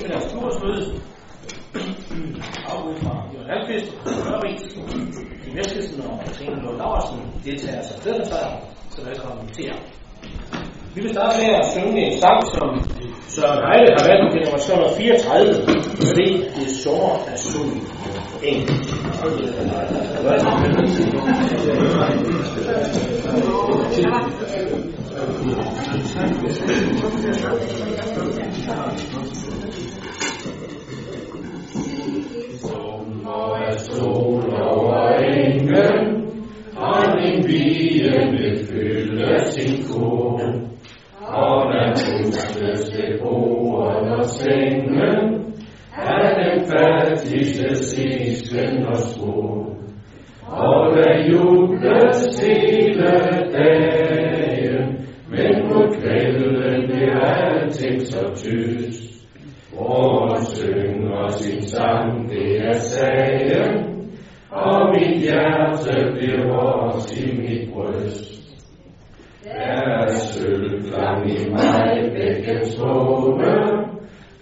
til eftermiddags kursmøde. Afbud fra Jørgen Alkvist, Rørbæk, Kim Eskesen og Trine Lund Laversen deltager som stedfortræder, så velkommen til jer. Vi vil starte med at synge en sang, som Søren Heide har valgt til nummer 234, fordi det er sommer er solen Thank you. Sin kone. Og når husene bordet og sengen, er den fattigste sisken og skål. Og der jubles hele dagen, men på kvælden det er alting så tyst. Hvor synger sin sang, det er sagen, og mit hjerte bliver vores i mit bryst. Der er sølvklang i mig, begge våge,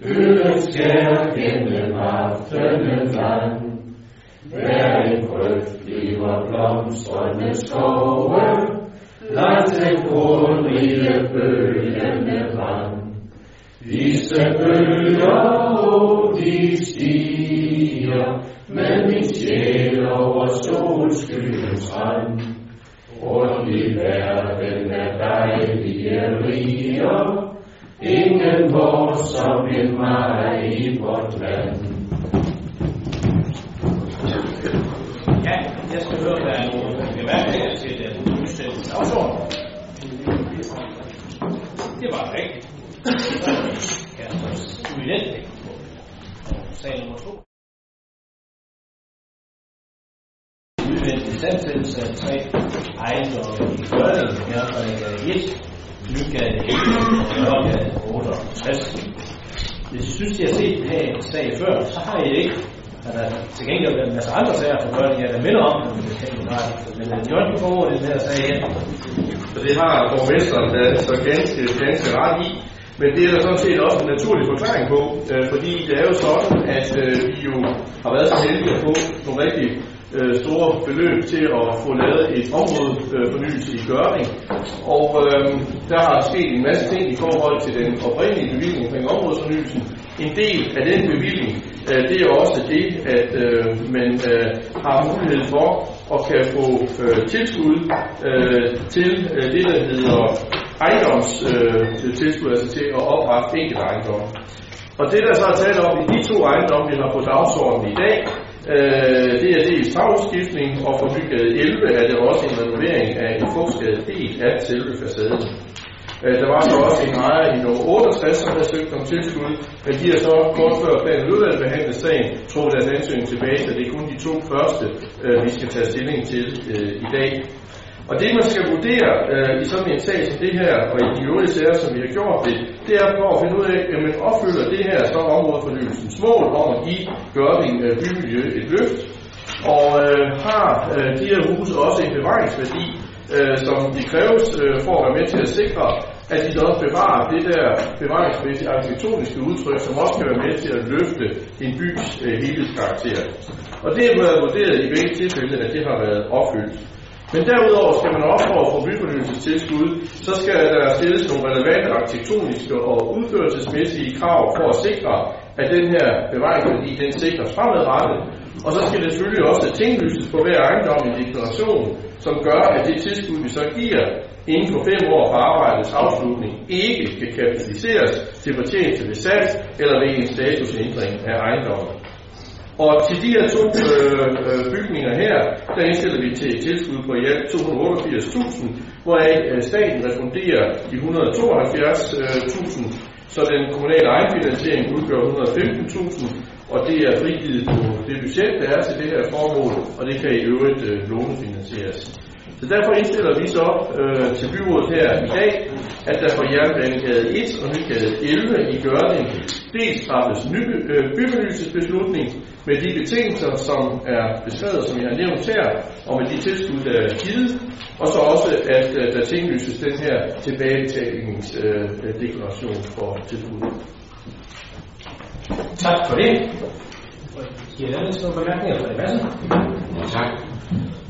Gylden skær gennem aftenen lang. Hver en grøft bliver blomstrende skove, langs den kornrige bølgende vand. Disse bølger, oh, de stiger, men min sjæl over solskyens rand. Rundt i verden er dejlige riger, ingen vores som en mig i vort land. Ja, jeg skal høre, der er nogle bemærkninger til den udsendelse dagsorden. Det var rigtigt. Kaspers eminente sag nummer to. Udvendig sandsættelse af tre ejendomme i Gørning, Jernbanegade 1, Nygade 1 og Nørregade 68. Hvis I synes, I har set den her sag før, så har I ikke. Der er til gengæld været en masse andre sager for børn, jeg der minder om, men det kan ikke nej. Men øh, Jørgen, du får den her sag her. Og det har borgmesteren da så ganske, ganske ret i. Men det er der sådan set også en naturlig forklaring på, øh, fordi det er jo sådan, at øh, vi jo har været så heldige at få nogle rigtig øh, store beløb til at få lavet et områdefornyelse øh, i Gørning. Og øh, der har sket en masse ting i forhold til den oprindelige bevilling omkring områdefornyelsen. En del af den bevilling, øh, det er også det, at øh, man øh, har mulighed for at kan få øh, tilskud øh, til øh, det, der hedder ejendomstilskud, øh, altså til at oprette enkelt ejendom. Og det, der så er talt om i de to ejendomme, vi har på dagsordenen i dag, øh, det er dels tagudskiftning, og for bygade 11 er det også en renovering af en fugtskadet del af selve facaden. Øh, der var så også en ejer i nummer 68, som havde søgt om tilskud, men de har så kort før planen udvalget behandlet sagen, trukket deres ansøgning tilbage, så det er kun de to første, øh, vi skal tage stilling til øh, i dag. Og det, man skal vurdere øh, i sådan en sag som det her, og i de øvrige sager, som vi har gjort det, det er for at finde ud af, at man opfylder det her så områdefornyelsens mål om at give Gørving øh, bymiljø et løft, og øh, har øh, de her huse også en bevaringsværdi, øh, som de kræves øh, for at være med til at sikre, at de også bevarer det der bevaringsmæssige arkitektoniske udtryk, som også kan være med til at løfte en bys øh, helhedskarakter. Og det er blevet vurderet i begge tilfælde, at det har været opfyldt. Men derudover skal man også for byfornyelsestilskud, så skal der stilles nogle relevante arkitektoniske og udførelsesmæssige krav for at sikre, at den her bevaringsværdi, den sikres fremadrettet. Og så skal det selvfølgelig også tinglyses på hver ejendom i deklaration, som gør, at det tilskud, vi så giver inden for fem år fra arbejdets afslutning, ikke kan kapitaliseres til fortjeneste ved salg eller ved en statusændring af ejendommen. Og til de her to øh, øh, bygninger her, der indstiller vi til et tilskud på i alt 288.000, hvoraf øh, staten refunderer de 172.000, så den kommunale egenfinansiering udgør 115.000, og det er frigivet på det budget, der er til det her formål, og det kan i øvrigt øh, lånefinansieres. Så derfor indstiller vi så øh, til byrådet her i dag, at der for Jernbanegade 1 og Nygade 11 i Gørning dels træffes ny øh, byfornyelsesbeslutning med de betingelser, som er beskrevet, som jeg har nævnt her, og med de tilskud, der er givet, og så også, at øh, der tinglyses den her tilbagebetalingsdeklaration øh, for tilbuddet. Tak for det. Jeg lidt nogle bemærkninger fra det? Ja, tak.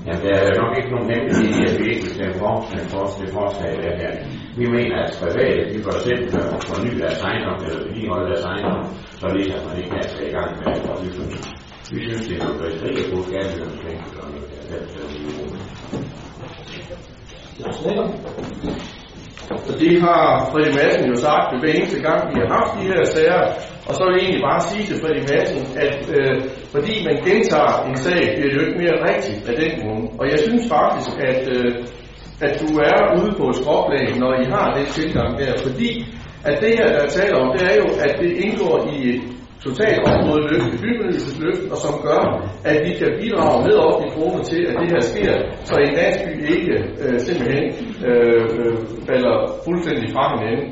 Ja, der er nok ikke nogen hemmelighed i, at vi ikke vil stemme for det forslag, forslag der her. Vi mener, at private, de bør selv kan forny deres ejendom, eller vedligeholde deres ejendom, så ligesom man ikke kan tage i gang med at forny Vi synes, det er noget bedre at bruge skatteyderne penge for sådan noget. Det er det, vi så det har Fredrik Madsen jo sagt ved hver eneste gang, vi har haft de her sager. Og så vil jeg egentlig bare sige til Fredrik Madsen, at øh, fordi man gentager en sag, bliver det jo ikke mere rigtigt af den grund. Og jeg synes faktisk, at, øh, at du er ude på et skråplan, når I har den tilgang der. Fordi at det her, der er tale om, det er jo, at det indgår i et totalt områdeløft, et byfornyelsesløft, og som gør, at vi kan bidrage med op i kroner til, at det her sker, så en landsby ikke øh, simpelthen øh, øh, falder fuldstændig fra hinanden.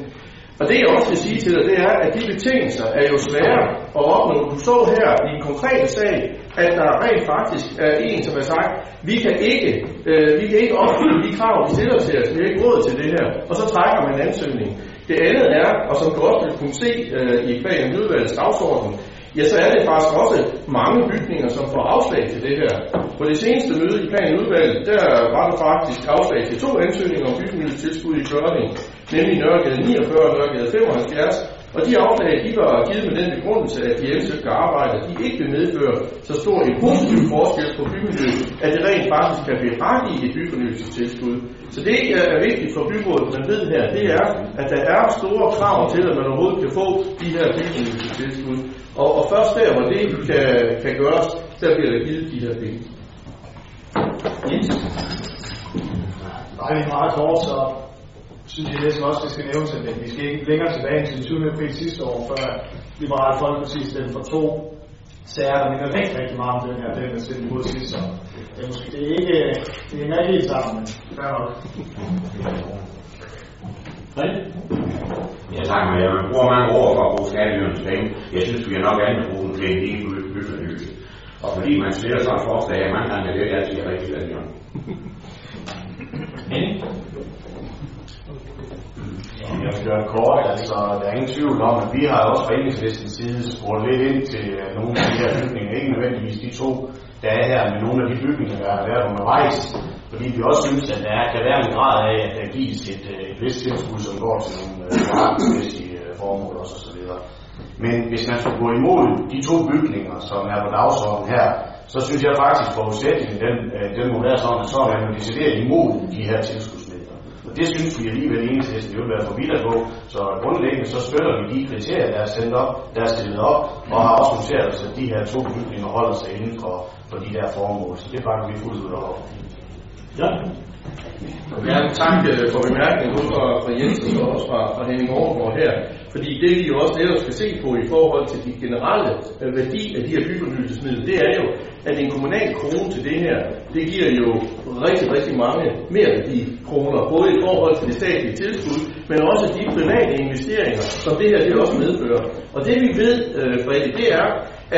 Og det jeg også vil sige til dig, det er, at de betingelser er jo svære at opnå. Du så her i en konkret sag, at der rent faktisk er en, som har sagt, vi kan ikke, øh, vi kan ikke opfylde de krav, vi stiller til os, vi har ikke råd til det her. Og så trækker man ansøgningen. Det andet er, og som du også vil kunne se øh, i planen udvalgets dagsorden, ja, så er det faktisk også mange bygninger, som får afslag til det her. På det seneste møde i planudvalget, der var der faktisk afslag til to ansøgninger om bygningstilskud i Tørning, nemlig Nørregade 49 og Nørregade 75, og de afslag, de var givet med den begrundelse, at de ansøgte arbejder, de ikke vil medføre så stor en positiv forskel på bymiljøet, at det rent faktisk kan berettige et byfornyelsestilskud. Så det er vigtigt for byrådet, man ved her, det er, at der er store krav til, at man overhovedet kan få de her byfornyelsestilskud. Og, og først der, hvor det kan, kan gøres, der bliver der givet de her penge. Jens? Nej, det er meget kort, så synes jeg næsten også, det skal nævnes, at vi skal ikke længere tilbage end til 20. april sidste år, før Liberale Folkeparti stemte for to sager, der minder rigtig, rigtig meget om den her, den er sendt imod sidste år. Det er måske det er ikke, det hænger ikke helt sammen, men fair nok. Ja, tak, men jeg bruger mange ord for at bruge skatteydernes penge. Jeg synes, vi er nok andet at bruge dem til en lige byfornyelse. Og fordi man stiller sådan et forslag, at mange gange er det ikke altid rigtig i Henning? Jeg skal gøre det kort, altså der er ingen tvivl om, at vi har også fra enhedslistens side spurgt lidt ind til øh, nogle af de her bygninger, ikke nødvendigvis de to, der er her, men nogle af de bygninger, der har været undervejs, fordi vi også synes, at der kan være en grad af, at der gives et, øh, et vist tilskud, som går til nogle øh, forretningsmæssige formål også osv. Men hvis man skulle gå imod de to bygninger, som er på dagsordenen her, så synes jeg faktisk, at forudsætningen den, den må være sådan, at så er man decideret imod de her tilskud. Det synes vi alligevel enhedslisten vil være for vidt gå. Så grundlæggende så støtter vi de kriterier, der er sendt op, der er stillet op, og har også noteret os, at de her to bygninger holder sig inden for, for de der formål. Så det bakker vi fuldt ud over. Ja. Jeg tak for bemærkningen både fra, fra og også fra, fra Henning Overgaard her. Fordi det vi jo også netop skal se på i forhold til de generelle øh, værdi af de her byfornyelsesmidler, det er jo, at en kommunal krone til det her, det giver jo rigtig, rigtig mange mere værdi kroner, både i forhold til det statlige tilskud, men også de private investeringer, som det her det også medfører. Og det vi ved, øh, det er,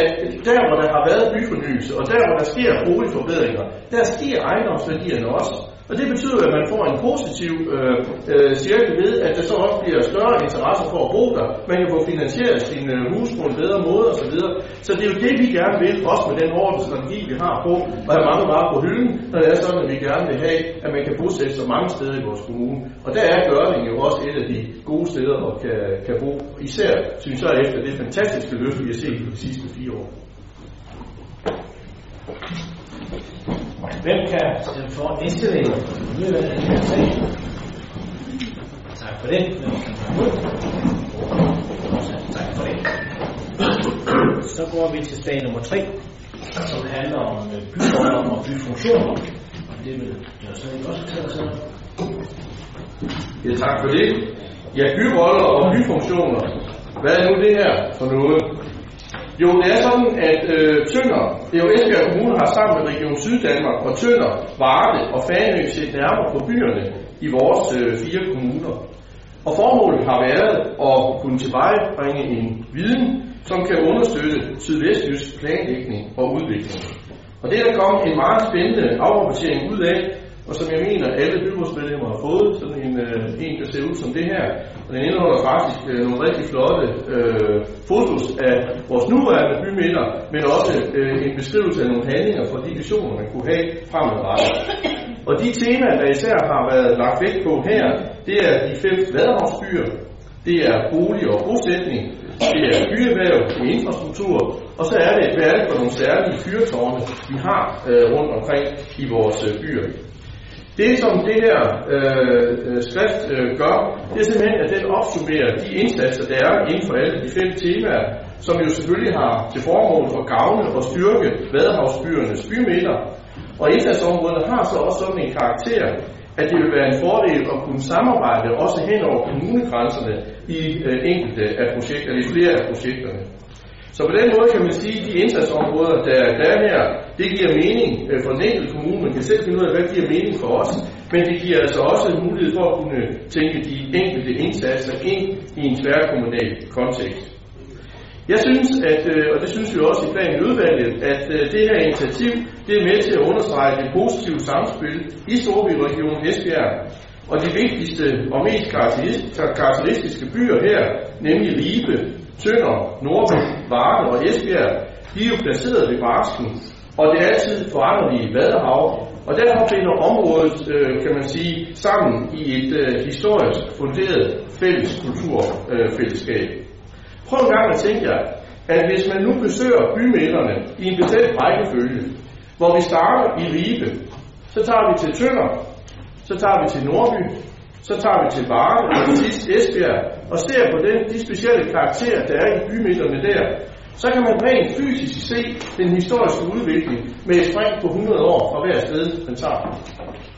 at der hvor der har været byfornyelse, og der hvor der sker boligforbedringer, der stiger ejendomsværdierne også. Og det betyder, at man får en positiv øh, øh, cirkel ved, at der så også bliver større interesse for at bo der. Man kan få finansieret sin øh, hus på en bedre måde osv. Så, så det er jo det, vi gerne vil, også med den ordensstrategi, vi har på, og have mange varer på hylden, når det er sådan, at vi gerne vil have, at man kan bosætte sig mange steder i vores kommune. Og der er Gørling jo også et af de gode steder, hvor kan, kan bo. Især, synes jeg, efter det fantastiske løft, vi har set på de sidste fire år. Hvem kan stemme for indstillingen? Udvalget. Tak for det. Hvem kan? Tak for det. Så går vi til sag nummer 3, som handler om øh, byroller og byfunktioner. Og det vil jeg så ikke også tage sig. Ja, tak for det. Ja, byroller og byfunktioner. Hvad er nu det her for noget? Jo, det er sådan, at øh, Tønder, det er jo Esbjerg Kommune, har sammen med Region Syddanmark og Tønder, Varde og Fanø set nærmere på byerne i vores øh, fire kommuner. Og formålet har været at kunne tilvejebringe en viden, som kan understøtte sydvestjysk planlægning og udvikling. Og det er der kommet en meget spændende afrapportering ud af, og som jeg mener, alle byrådsmedlemmer har fået, sådan øh, en der ser ud som det her. Og den indeholder faktisk øh, nogle rigtig flotte øh, fotos af vores nuværende bymidter, men også øh, en beskrivelse af nogle handlinger for de visioner, man kunne have fremadrettet. Og de temaer, der især har været lagt vægt på her, det er de fem vadehavsbyer, det er bolig og bosætning, det er byerhverv, det er infrastruktur, og så er det, hvad er det for nogle særlige fyrtårne, vi har øh, rundt omkring i vores øh, byer. Det, som det her øh, skrift øh, gør, det er simpelthen, at den opsummerer de indsatser, der er inden for alle de fem temaer, som jo selvfølgelig har til formål at gavne og styrke Vadehavsbyernes bymidter. Og indsatsområderne har så også sådan en karakter, at det vil være en fordel at kunne samarbejde også hen over kommunegrænserne i øh, enkelte af projekter, i flere af projekterne. Så på den måde kan man sige, at de indsatsområder, der, der er her, det giver mening øh, for den enkelte kommune. Man kan selv finde ud af, hvad det giver mening for os. Men det giver altså også en mulighed for at kunne tænke de enkelte indsatser ind i en tværkommunal kontekst. Jeg synes, at, øh, og det synes vi også i planen udvalget, at øh, det her initiativ, det er med til at understrege det positive samspil i Storbyregionen Esbjerg, og de vigtigste og mest karakteristiske byer her, nemlig Ribe, Tønder, Nordby, Varde og Esbjerg, de er jo placeret ved Barsken, og det er altid foranderlige vadehav, og derfor finder området, øh, kan man sige, sammen i et øh, historisk funderet fælles kulturfællesskab. Øh, Prøv en gang at tænke jer, at hvis man nu besøger bymidterne i en bestemt rækkefølge, hvor vi starter i Ribe, så tager vi til Tønder, så tager vi til Nordby, så tager vi til Varen og til sidst Esbjerg, og ser på den, de specielle karakterer, der er i bymidterne der, så kan man rent fysisk se den historiske udvikling med et spring på 100 år fra hver sted, man tager.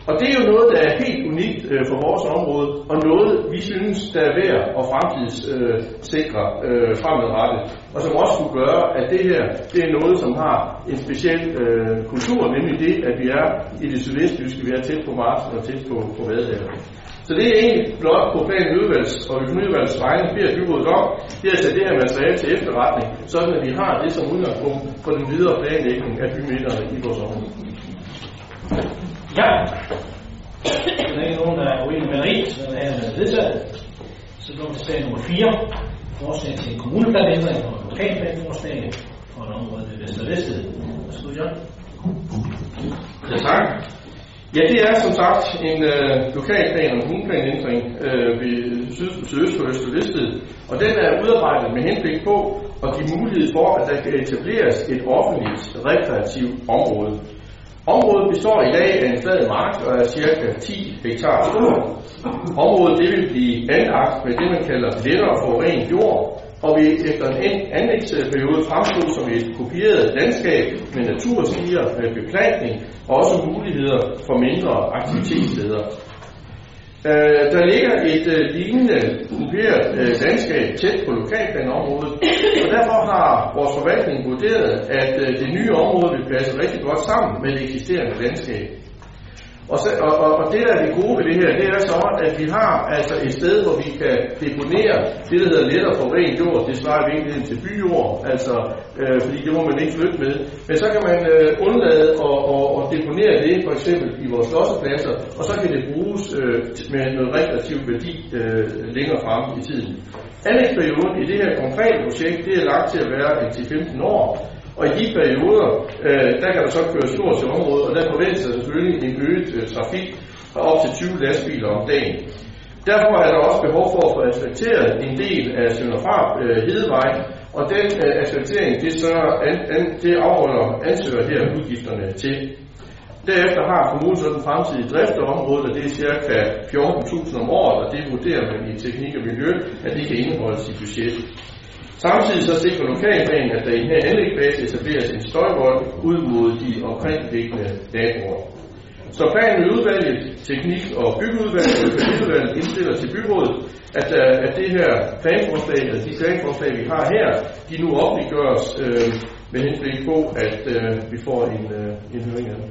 Og det er jo noget, der er helt unikt øh, for vores område, og noget, vi synes, der er værd at fremtidssikre øh, fremadrettet, og som også kunne gøre, at det her, det er noget, som har en speciel øh, kultur, nemlig det, at vi er i det sydvestjyske, vi er tæt på Mars og tæt på, på Vadehavet. Så det er egentlig blot på planen udvalgs og økonomiudvalgets vegne beder byrådet om, det er at tage det her materiale til efterretning, sådan at vi har det som udgangspunkt for den videre planlægning af bymidterne i vores område. Ja. Der er ikke nogen, der er uenig med Rig, så det er vedtaget. Så går vi til sag nummer 4. Forslag til en kommuneplanændring og lokalplanforslag for et område ved Vestervested. Værsgo, John. Ja, tak. Ja, det er som sagt en øh, lokalplan og kommuneplanændring øh, ved syd, sydøst for Østervested, og den er udarbejdet med henblik på at give mulighed for, at der kan etableres et offentligt rekreativt område. Området består i dag af en flad mark og er ca. 10 hektar stor. Området det vil blive anlagt med det, man kalder lettere forurenet jord, og vi efter en anlægsperiode fremstod som et kopieret landskab med naturstiger, med beplantning og også muligheder for mindre aktivitetssteder. Øh, der ligger et øh, lignende kopieret øh, landskab tæt på lokalplanområdet, og derfor har vores forvaltning vurderet, at øh, det nye område vil passe rigtig godt sammen med det eksisterende landskab. Og, så, og, og, og det, der er det gode ved det her, det er så, at vi har altså et sted, hvor vi kan deponere det, der hedder lettere for ren jord. Det svarer i virkeligheden til byjord, altså, øh, fordi det må man ikke flytte med. Men så kan man øh, undlade at, at, at deponere det, for eksempel i vores lossepladser, og så kan det bruges øh, med noget rekreativ værdi øh, længere frem i tiden. Anlægsperioden i det her konkrete projekt, det er lagt til at være til 15 år, og i de perioder, øh, der kan der så køre stort til området, og der forventes der selvfølgelig en øget øh, trafik fra op til 20 lastbiler om dagen. Derfor er der også behov for at få asfalteret en del af Sønderfart øh, Hedevej, og den øh, asfaltering, det, så an, an, det afholder ansøger her udgifterne til. Derefter har kommunen så den fremtidige drift af området, og det er ca. 14.000 om året, og det vurderer man i teknik og miljø, at det kan indeholdes i budgettet. Samtidig så sikrer lokalplanen, at der i den her anlægsfase etableres en støjvold ud mod de omkringliggende naboer. Så planen i udvalget, teknik- og byggeudvalget og økonomiudvalget indstiller til byrådet, at, at det her planforslag, eller de planforslag, vi har her, de nu offentliggøres øh, med henblik på, at øh, vi får en, øh, en høring af det.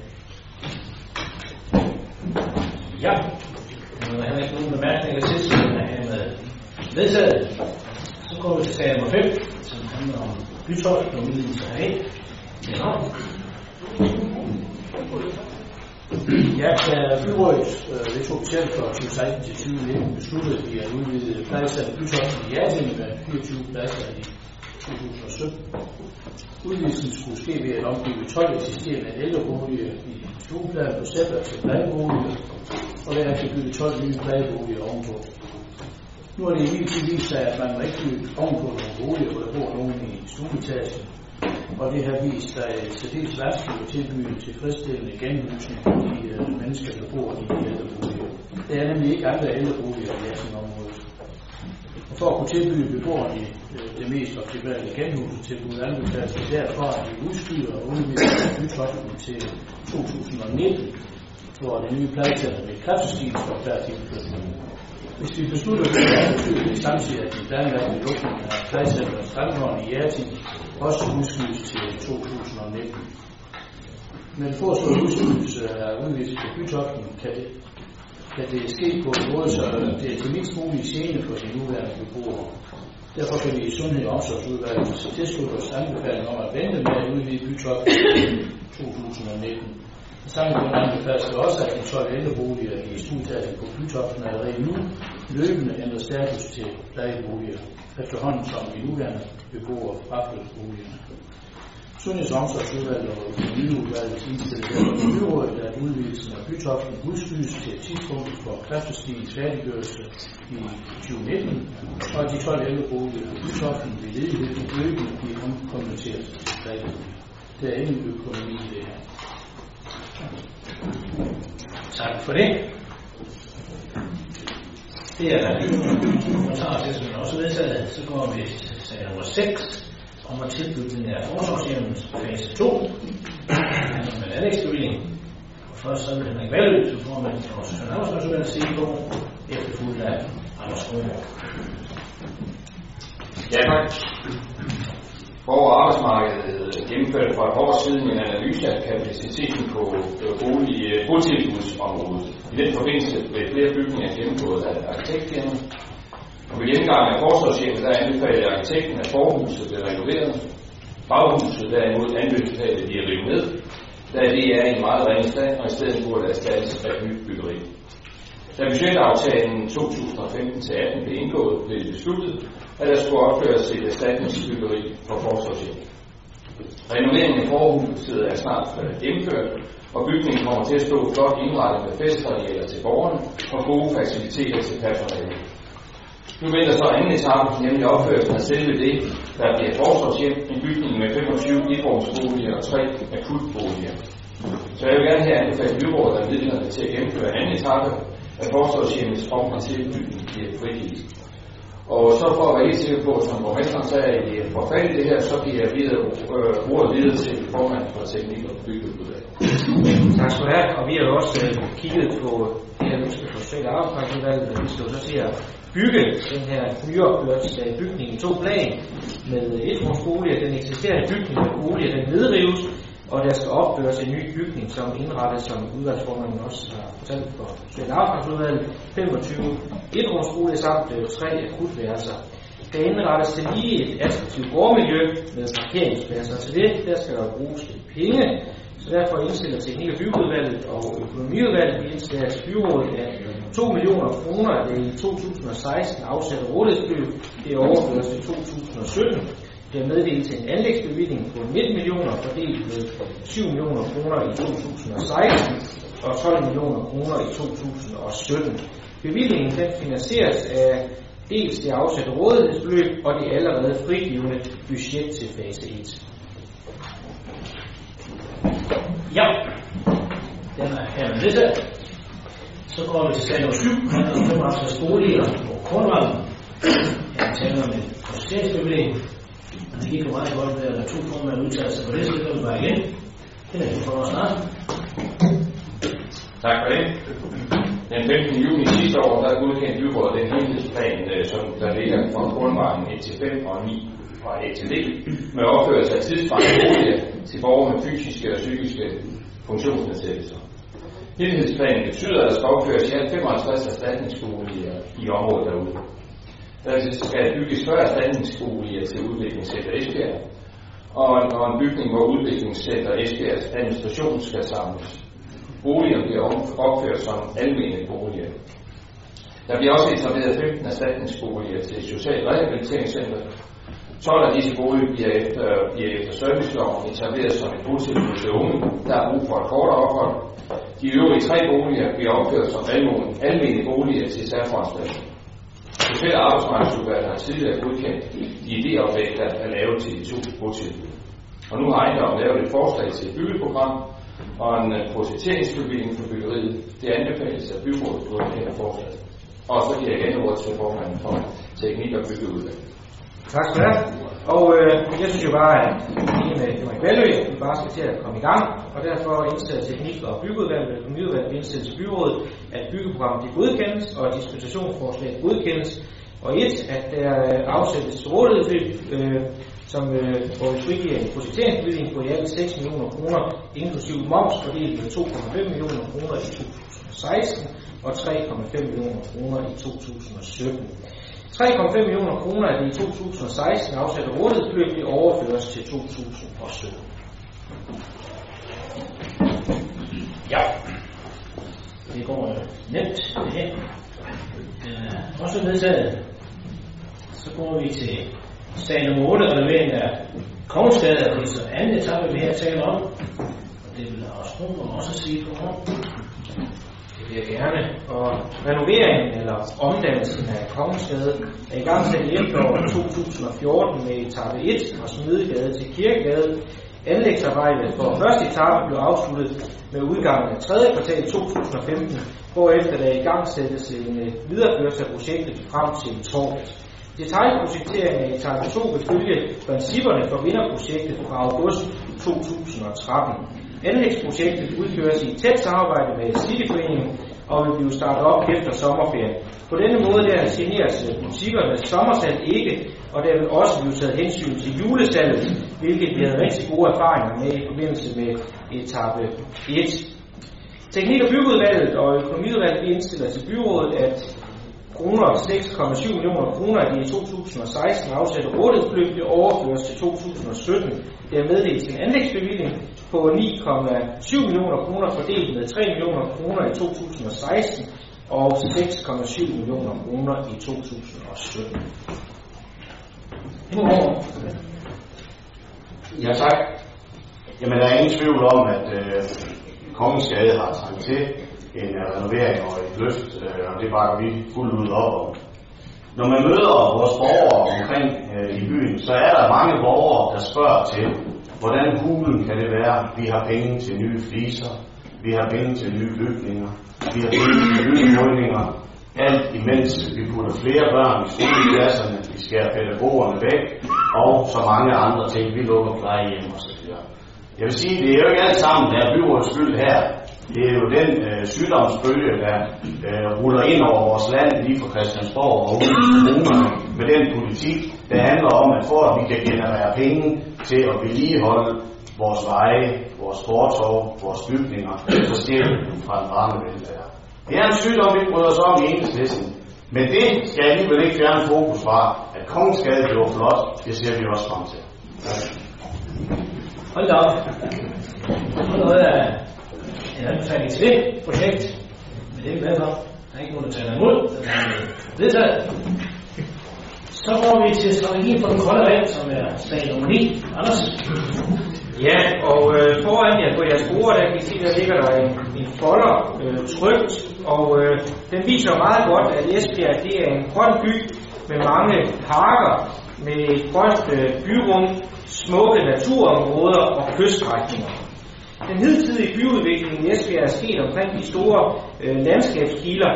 Ja. Der er heller ikke nogen bemærkninger til, så er vedtaget. Så går vi til sag nummer 5, som handler om bytolk og udvidelse af Ja. Ja, da byrådet øh, det tog selv fra 2016 til 2019 besluttede vi at udvide pladser i Bytoften i Hjerting med 24 pladser i 2017. Udvidelsen skulle ske ved at omgive 12 eksisterende ældreboliger i stueplan på Sætter til plejeboliger, og derefter bygge 12 nye plejeboliger ovenpå. Nu har det imidlertid vist sig, at man rigtig ovenpå nogle boliger, hvor der bor nogen i stueetagen, og det har vist sig øh, særdeles vanskeligt at tilbyde tilfredsstillende genhusning for de uh, mennesker, der bor i de ældreboliger. Der er nemlig ikke andre ældreboliger i Hjerting-området. Og for at kunne tilbyde beboerne uh, det mest optimale genhusningstilbud, anbefales det derfor, at vi udskyder og udvikler bytoften til 2019, hvor det nye plejecenter med kræftskib står klar til indførsel. Hvis vi beslutter at betyder samtidig, at den planlagte lukning af plejecenter Strandhånd i Hjerting også udskydes til 2019. Men foreslået udskydelse af udvidelse på bytoften kan det, kan det ske på en måde, så det er til mindst mulig scene for de nuværende beboere. Derfor kan vi i Sundhed- og Omsorgsudvalget tilslutte os anbefaling om at vente med at udvide bytoften til 2019. Samtidig anbefales det også, at de 12 ældreboliger i studietaten på Bytoppen allerede nu løbende ændrer status til plejeboliger, efterhånden som de nuværende beboere fraflytter boligerne. Sundheds- og omsorgsudvalget og økonomiudvalget indstiller derfor byrådet, at udvidelsen af bytoppen udskydes til tidspunktet for kræftestigens færdiggørelse i 2019, og at de 12 ældreboliger i bytoppen ved ledighed løbende bliver omkonverteret til plejeboliger. Der er ingen økonomi i det her. Tak for det. Det er der lige kommentarer til, som er også vedtaget. Så går vi til sag nummer 6 om at tilbygning af forsvarshjemmens fase 2. Altså med anlægsbevilling. Og først så vil Henrik Valø, som formand for vores Arbejdsmarkedsudvalg, sige på, efterfulgt af Anders Kroger. Ja, tak. Borger- og arbejdsmarkedet øh, gennemførte for et år siden en analyse af kapaciteten på bolig, øh, botilbudsområdet. I den forbindelse blev flere bygninger gennemgået af arkitektfirmaet. Og ved gennemgang af forsvarschefen, der anbefalede arkitekten, at forhuset blev renoveret. Baghuset derimod anbefalede de at rive ned, da det er i en meget ringe stand, og i stedet burde erstattes af nyt byggeri. Da budgetaftalen 2015-18 blev indgået, blev det besluttet, at der skulle opføres et erstatningsbyggeri for forsvarshjem. Renoveringen af forhuset er snart gennemført, og bygningen kommer til at stå flot indrettet med festarealer til borgerne og gode faciliteter til personalet. Nu venter så anden etape, nemlig opførelsen af selve det, der bliver forsvarshjem, en bygning med 25 etrumsboliger og 3 akutboliger. Så jeg vil gerne her anbefale byrådet af midlerne til at gennemføre anden etape af forsvarschefens form og tilbygning bliver frigivet. Og så for at være helt sikker på, som borgmesteren sagde, at I får fat i det her, så giver jeg videre, øh, ordet videre til formand for teknik og byggeudvalg. Tak skal du have, og vi har også øh, kigget på det her ønske for Social Arbejdsmarkedsudvalget, og vi skal jo så til at bygge den her nyopført øh, bygning i to plan med et etrumsboliger. Den eksisterende bygning med boliger, den nedrives, og der skal opføres en ny bygning, som indrettes, som udvalgsformanden også har fortalt for Social Arbejdsudvalget, 25 indrumsbolig samt øh, tre akutværelser. Der indrettes til lige et attraktivt gårdmiljø med parkeringspladser. Til det der skal der bruges lidt penge, så derfor indstiller til hele byudvalget og økonomiudvalget, vi indstiller til byrådet, at 2 millioner kroner af det i 2016 afsatte rådighedsbeløb, det overføres til 2017. Det er meddelt til en anlægsbevilling på 19 millioner, fordelt med 7 millioner kroner i 2016 og 12 millioner kroner i 2017. Bevillingen den finansieres af dels det afsatte rådighedsbeløb og det allerede frigivende budget til fase 1. Ja, den er her med. Så går vi til sag nummer 7, handler om 55 boliger på Kornvallen. Her taler med en. Men det gik jo meget godt at lade to formand udtale sig på det, så det kan vi bare igen. Det er for os snart. Tak for det. Den 15. juni sidste år, der godkendte byrådet den helhedsplan, øh, som der ligger fra grundvejen 1 til 5 og 9 fra A til D, med opførelse af tidsvarende boliger til borgere med fysiske og psykiske funktionsnedsættelser. Helhedsplanen betyder, at der skal opføres i alt 55 erstatningsboliger i området derude. Der skal bygges 40 standingsboliger til udviklingscenter Esbjerg, og en, og en bygning, hvor udviklingscenter Esbjergs administration skal samles. boliger bliver opført som almene boliger. Der bliver også etableret 15 erstatningsboliger til Social Rehabiliteringscenter. 12 af disse boliger bliver efter, bliver efter serviceloven etableret som et botilbud til unge, der er brug for et kortere ophold. De øvrige tre boliger bliver opført som almene, almene boliger til særforanstaltninger. Social Arbejdsmarkedsudvalg har tidligere godkendt de idéoplæg, der er lavet til de to botilbud. Og nu har ejendommen lavet et forslag til et byggeprogram og en øh, projekteringsbevilling for byggeriet. Det anbefales, at byrådet godkender forslaget. Og så giver jeg igen ordet til formanden for teknik og byggeudvalget. Tak skal du have. Og øh, jeg synes jo bare, at vi med Valø, vi bare skal til at komme i gang, og derfor indstiller teknik- og byggeudvalget, økonomiudvalget indstillet til byrådet, at byggeprogrammet de godkendes, og at dispensationsforslaget godkendes, og et, at der øh, afsættes til øh, som, øh, hvor vi frigiver en projekteringsbevilling på i alt 6 millioner kroner, inklusive moms fordelt med 2,5 millioner kroner i 2016 og 3,5 millioner kroner i 2017. 3,5 millioner kroner af de i 2016 afsatte rådighedsbeløb det overføres til 2017. Ja, det går øh, nemt det her. Den er også vedtaget. Så går vi til sag nummer 8, renovering af Kongensgade, og det er så anden etape, vi her taler om. Og det vil også Rundrum også sige på hånd. Det gerne. Og renoveringen eller omdannelsen af Kongensgade er i gang til efteråret 2014 med etape 1 fra Smedegade til Kirkegade. Anlægsarbejdet for første etape blev afsluttet med udgangen af 3. kvartal 2015, hvorefter der i gang sættes en øh, videreførelse af projektet frem til torvet. Detaljprojekteringen af etape 2 vil følge principperne for vinderprojektet fra august 2013. Anlægsprojektet udføres i tæt samarbejde med Cityforeningen og vil blive startet op efter sommerferien. På denne måde der generes butikkerne sommersalg ikke, og der vil også blive taget hensyn til julesalget, hvilket vi havde rigtig gode erfaringer med i forbindelse med etape 1. Teknik- og byggeudvalget og økonomiudvalget indstiller til byrådet, at kroner 6,7 millioner kroner at de i 2016 afsatte rådighedsbeløb det overføres til 2017. Det er meddelt til en anlægsbevilling på 9,7 millioner kroner fordelt med 3 millioner kroner i 2016 og 6,7 millioner kroner i 2017. Ja, tak. Jamen, der er ingen tvivl om, at øh, Kongens Gade har trængt til en renovering og et løft, øh, og det bakker vi fuldt ud op om. Når man møder vores borgere omkring øh, i byen, så er der mange borgere, der spørger til, hvordan hulen kan det være, vi har penge til nye fliser, vi har penge til nye bygninger, vi har penge til nye bygninger, alt imens vi putter flere børn i skoleklasserne, vi skærer pædagogerne væk, og så mange andre ting, vi lukker plejehjem osv. Jeg vil sige, det er jo ikke alt sammen, der er byrådets skyld her. Det er jo den øh, sygdomsbølge, der øh, ruller ind over vores land lige fra Christiansborg og ud i kommunerne med den politik, der handler om, at for at vi kan generere penge til at vedligeholde vores veje, vores fortov, vores bygninger, så sker det fra den varme velfærd. Det er en sygdom, vi bryder os om i enhedslisten. Men det skal alligevel ikke fjerne fokus fra, at Kongensgade blev flot. Det ser vi også frem til. Hold da op. Noget af en anbefaling til det projekt. Men det er vi for. Der er ikke nogen, der taler imod. Det er vedtaget. Så går vi til strategien for den kolde vand, som er sag nummer 9. Anders? Ja, og øh, foran jer på jeres bord, der kan I se, der ligger der en, en folder øh, trygt, og øh, den viser meget godt, at Esbjerg det er en grøn by med mange parker, med et grønt øh, byrum, smukke naturområder og kyststrækninger. Den hidtidige byudvikling i Esbjerg er sket omkring de store øh, landskabskilder.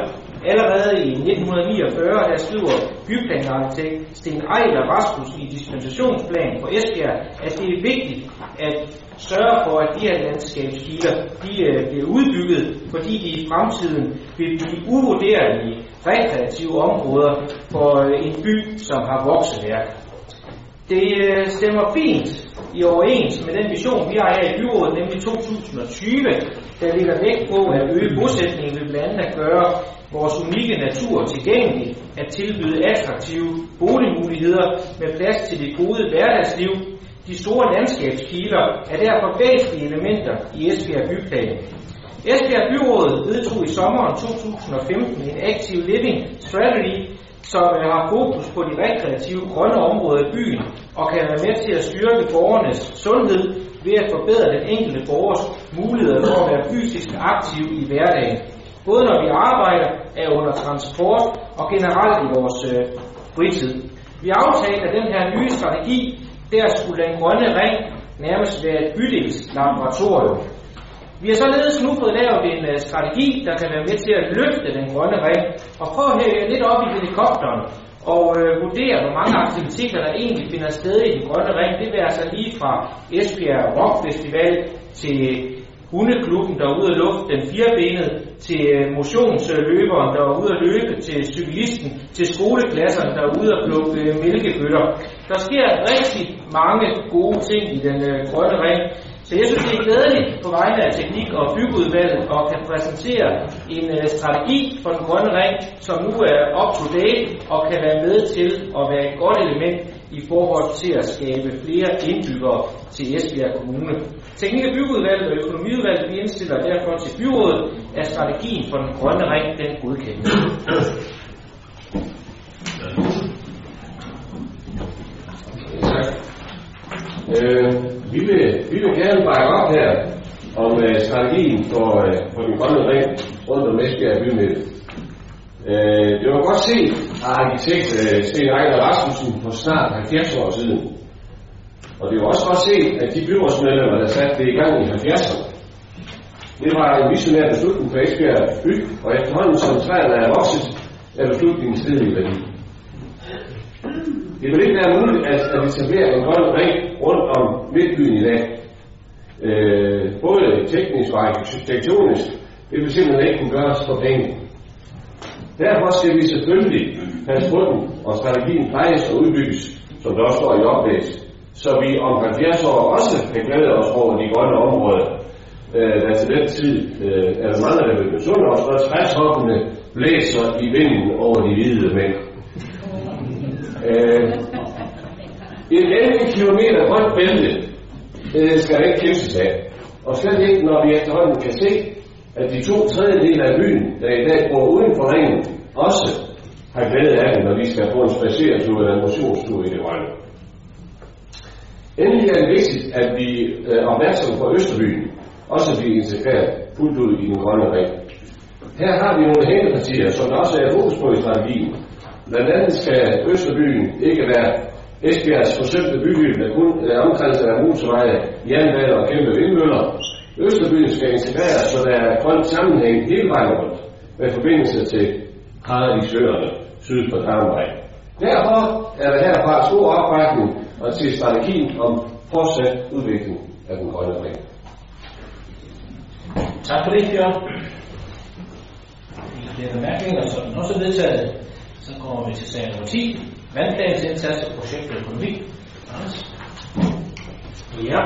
Allerede i 1949, der skriver byplanarkitekt Sten Ejler Rasmus i dispensationsplanen for Esbjerg, at det er vigtigt at sørge for, at de her landskabskilder de, øh, bliver udbygget, fordi de i fremtiden vil blive uvurderlige rekreative områder for øh, en by, som har vokseværk. Det øh, stemmer fint i overens med den vision, vi har her i byrådet, nemlig 2020, der ligger vægt på at øge bosætningen ved blandt andet at gøre vores unikke natur tilgængelig, at tilbyde attraktive boligmuligheder med plads til det gode hverdagsliv. De store landskabskiler er derfor væsentlige elementer i Esbjerg byplan. Esbjerg Byrådet vedtog i sommeren 2015 en Active Living Strategy, som har fokus på de rekreative grønne områder i byen og kan være med til at styrke borgernes sundhed ved at forbedre den enkelte borgers muligheder for at være fysisk aktiv i hverdagen. Både når vi arbejder, er under transport og generelt i vores øh, fritid. Vi aftalte, at den her nye strategi, der skulle den grønne ring nærmest være et bydelslaboratorium. Vi har således nu fået lavet en uh, strategi, der kan være med til at løfte den grønne ring, og prøv at hæve lidt op i helikopteren, og øh, vurdere, hvor mange aktiviteter, der egentlig finder sted i den grønne ring. Det vil altså lige fra Esbjerg Rock Festival til øh, hundeklubben, der er ude at lufte den firebenede, til øh, motionsløberen, der er ude at løbe, til cyklisten, til skoleklasserne, der er ude at plukke øh, mælkebøtter. Der sker rigtig mange gode ting i den øh, grønne ring, så jeg synes, det er glædeligt på vegne af Teknik- og Byggeudvalget at kan præsentere en uh, strategi for den grønne ring, som nu er up to date og kan være med til at være et godt element i forhold til at skabe flere indbyggere til Esbjerg Kommune. Teknik- og Byggeudvalget og Økonomiudvalget vi indstiller derfor til byrådet, at strategien for den grønne ring den godkendes. Øh, vi, vil, vi vil gerne bakke op her om øh, strategien for, øh, for den grønne ring rundt om Esbjerg bymidte. Øh, det var godt set af arkitekt øh, Sten Ejner Rasmussen for snart 70 år siden. Og det var også godt set at de byrådsmedlemmer, der satte det i gang i 70'erne. Det var en visionær beslutning for Esbjerg by, og efterhånden som træerne er vokset, er beslutningen stedet i værdi. Det vil ikke være muligt at, at etablere en grøn ring rundt om midtbyen i dag. Øh, både teknisk og arkitektonisk. Det vil simpelthen ikke kunne gøres for penge. Derfor skal vi selvfølgelig passe på den, og strategien plejes og udbygges, som der også står i oplæst, så vi om 70 år også kan glæde os over de grønne områder, øh, der til den tid øh, er der mange, der vil besunde os, når træshoppene blæser i vinden over de hvide mænd. Øh, et 11 km højt bælte øh, skal der ikke kæmpes af. Og slet ikke, når vi efterhånden kan se, at de to tredjedele af byen, der i dag bor uden for ringen, også har glæde af det, når vi skal få en spaceretur eller en motionstur i det grønne. Endelig er det vigtigt, at vi øh, er opmærksomme på Østerbyen, også bliver integreret fuldt ud i den grønne ring. Her har vi nogle hængepartier, som der også er fokus på i strategien. Blandt andet skal Østerbyen ikke være Esbjergs forsøgte byby, der kun er omkranset af motorveje, jernbaner og kæmpe vindmøller. Østerbyen skal integreres, så der er grønt sammenhæng hele vejen rundt med forbindelse til Paradisøerne syd for Tarmvej. Derfor er der herfra stor opbakning og til strategien om fortsat udvikling af den grønne ring. Tak for det, Bjørn. Det er bemærkninger, som også er vedtaget. Så kommer vi til sag nummer 10. Vandplanens indsats og projektøkonomi. Anders? Ja.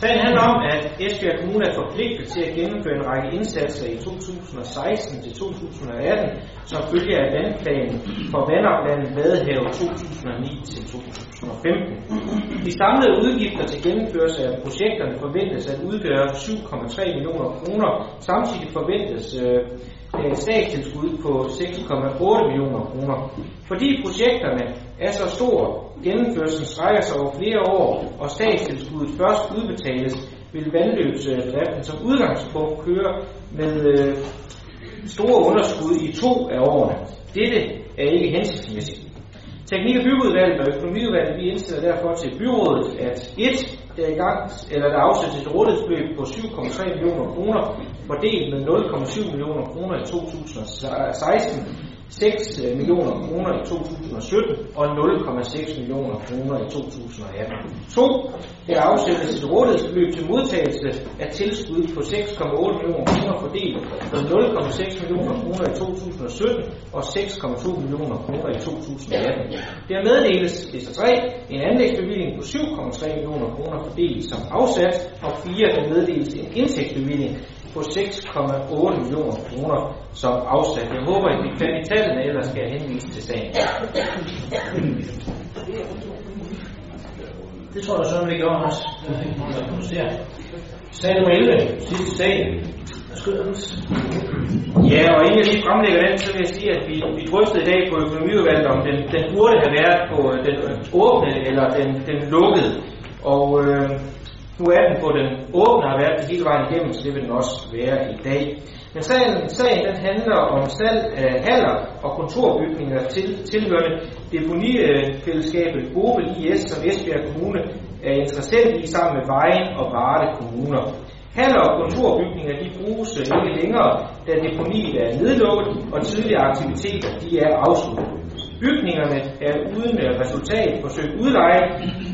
Sagen handler om, at Esbjerg Kommune er forpligtet til at gennemføre en række indsatser i 2016 til 2018, som følger af vandplanen for vandoplandet Vadehave 2009 til 2015. De samlede udgifter til gennemførelse af projekterne forventes at udgøre 7,3 millioner kroner. Samtidig forventes øh, Øh, statstilskud på 6,8 millioner kroner. Fordi projekterne er så store, gennemførelsen strækker sig over flere år, og statstilskuddet først udbetales, vil vandløbsdriften som udgangspunkt køre med øh, store underskud i to af årene. Dette er ikke hensigtsmæssigt. Teknik- og byggeudvalget og økonomiudvalget vi indstiller derfor til byrådet, at 1. Der, i gang, eller der afsættes et rådighedsbeløb på 7,3 millioner kroner, fordelt med 0,7 millioner kroner i 2016, 6 øh, millioner kroner i 2017 og 0,6 millioner kroner i 2018. 2. Der afsættes et rådighedsbeløb til modtagelse af tilskud på 6,8 millioner kroner fordelt på 0,6 millioner kroner i 2017 og 6,2 millioner kroner i 2018. Der meddeles efter 3 en anlægsbevilling på 7,3 millioner kroner fordelt som afsat, og 4. Der meddeles en indtægtsbevilling på 6,8 millioner kroner som afsat. Jeg håber, at vi kan i tallene, ellers skal jeg henvise til sagen. Det tror jeg så, vi gør også. Sag nummer 11, sidste sag. Ja, og inden jeg lige fremlægger den, så vil jeg sige, at vi, vi drøftede i dag på økonomiudvalget, om den, den burde have været på den åbne eller den, den lukkede. Og øh, nu er den på den åbne og har været det hele vejen igennem, så det vil den også være i dag. Men sagen, sagen den handler om salg af haller og kontorbygninger til tilhørende deponifællesskabet Opel IS, som Esbjerg Kommune er interessant i sammen med Vejen og Varde Kommuner. Haller og kontorbygninger de bruges ikke længere, da deponiet er nedlukket, og tidligere aktiviteter de er afsluttet. Bygningerne er uden øh, resultat forsøgt udlejet.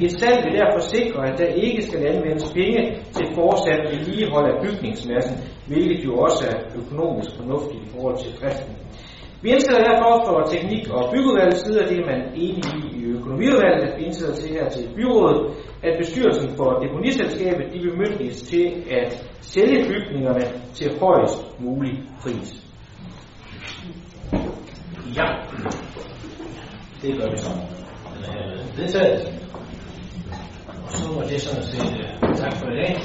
Et salg vil derfor sikre, at der ikke skal anvendes penge til fortsat vedligehold af bygningsmassen, hvilket jo også er økonomisk fornuftigt i forhold til driften. Vi indstiller derfor for teknik- og byggeudvalgets side, og det er man enig i i økonomiudvalget, at vi indstiller til her til byrådet, at bestyrelsen for deponiselskabet de bemyndiges til at sælge bygningerne til højst mulig pris. Ja, det gør vi så. Den er herved vedtaget. Og så var det sådan set øh, tak for i dag.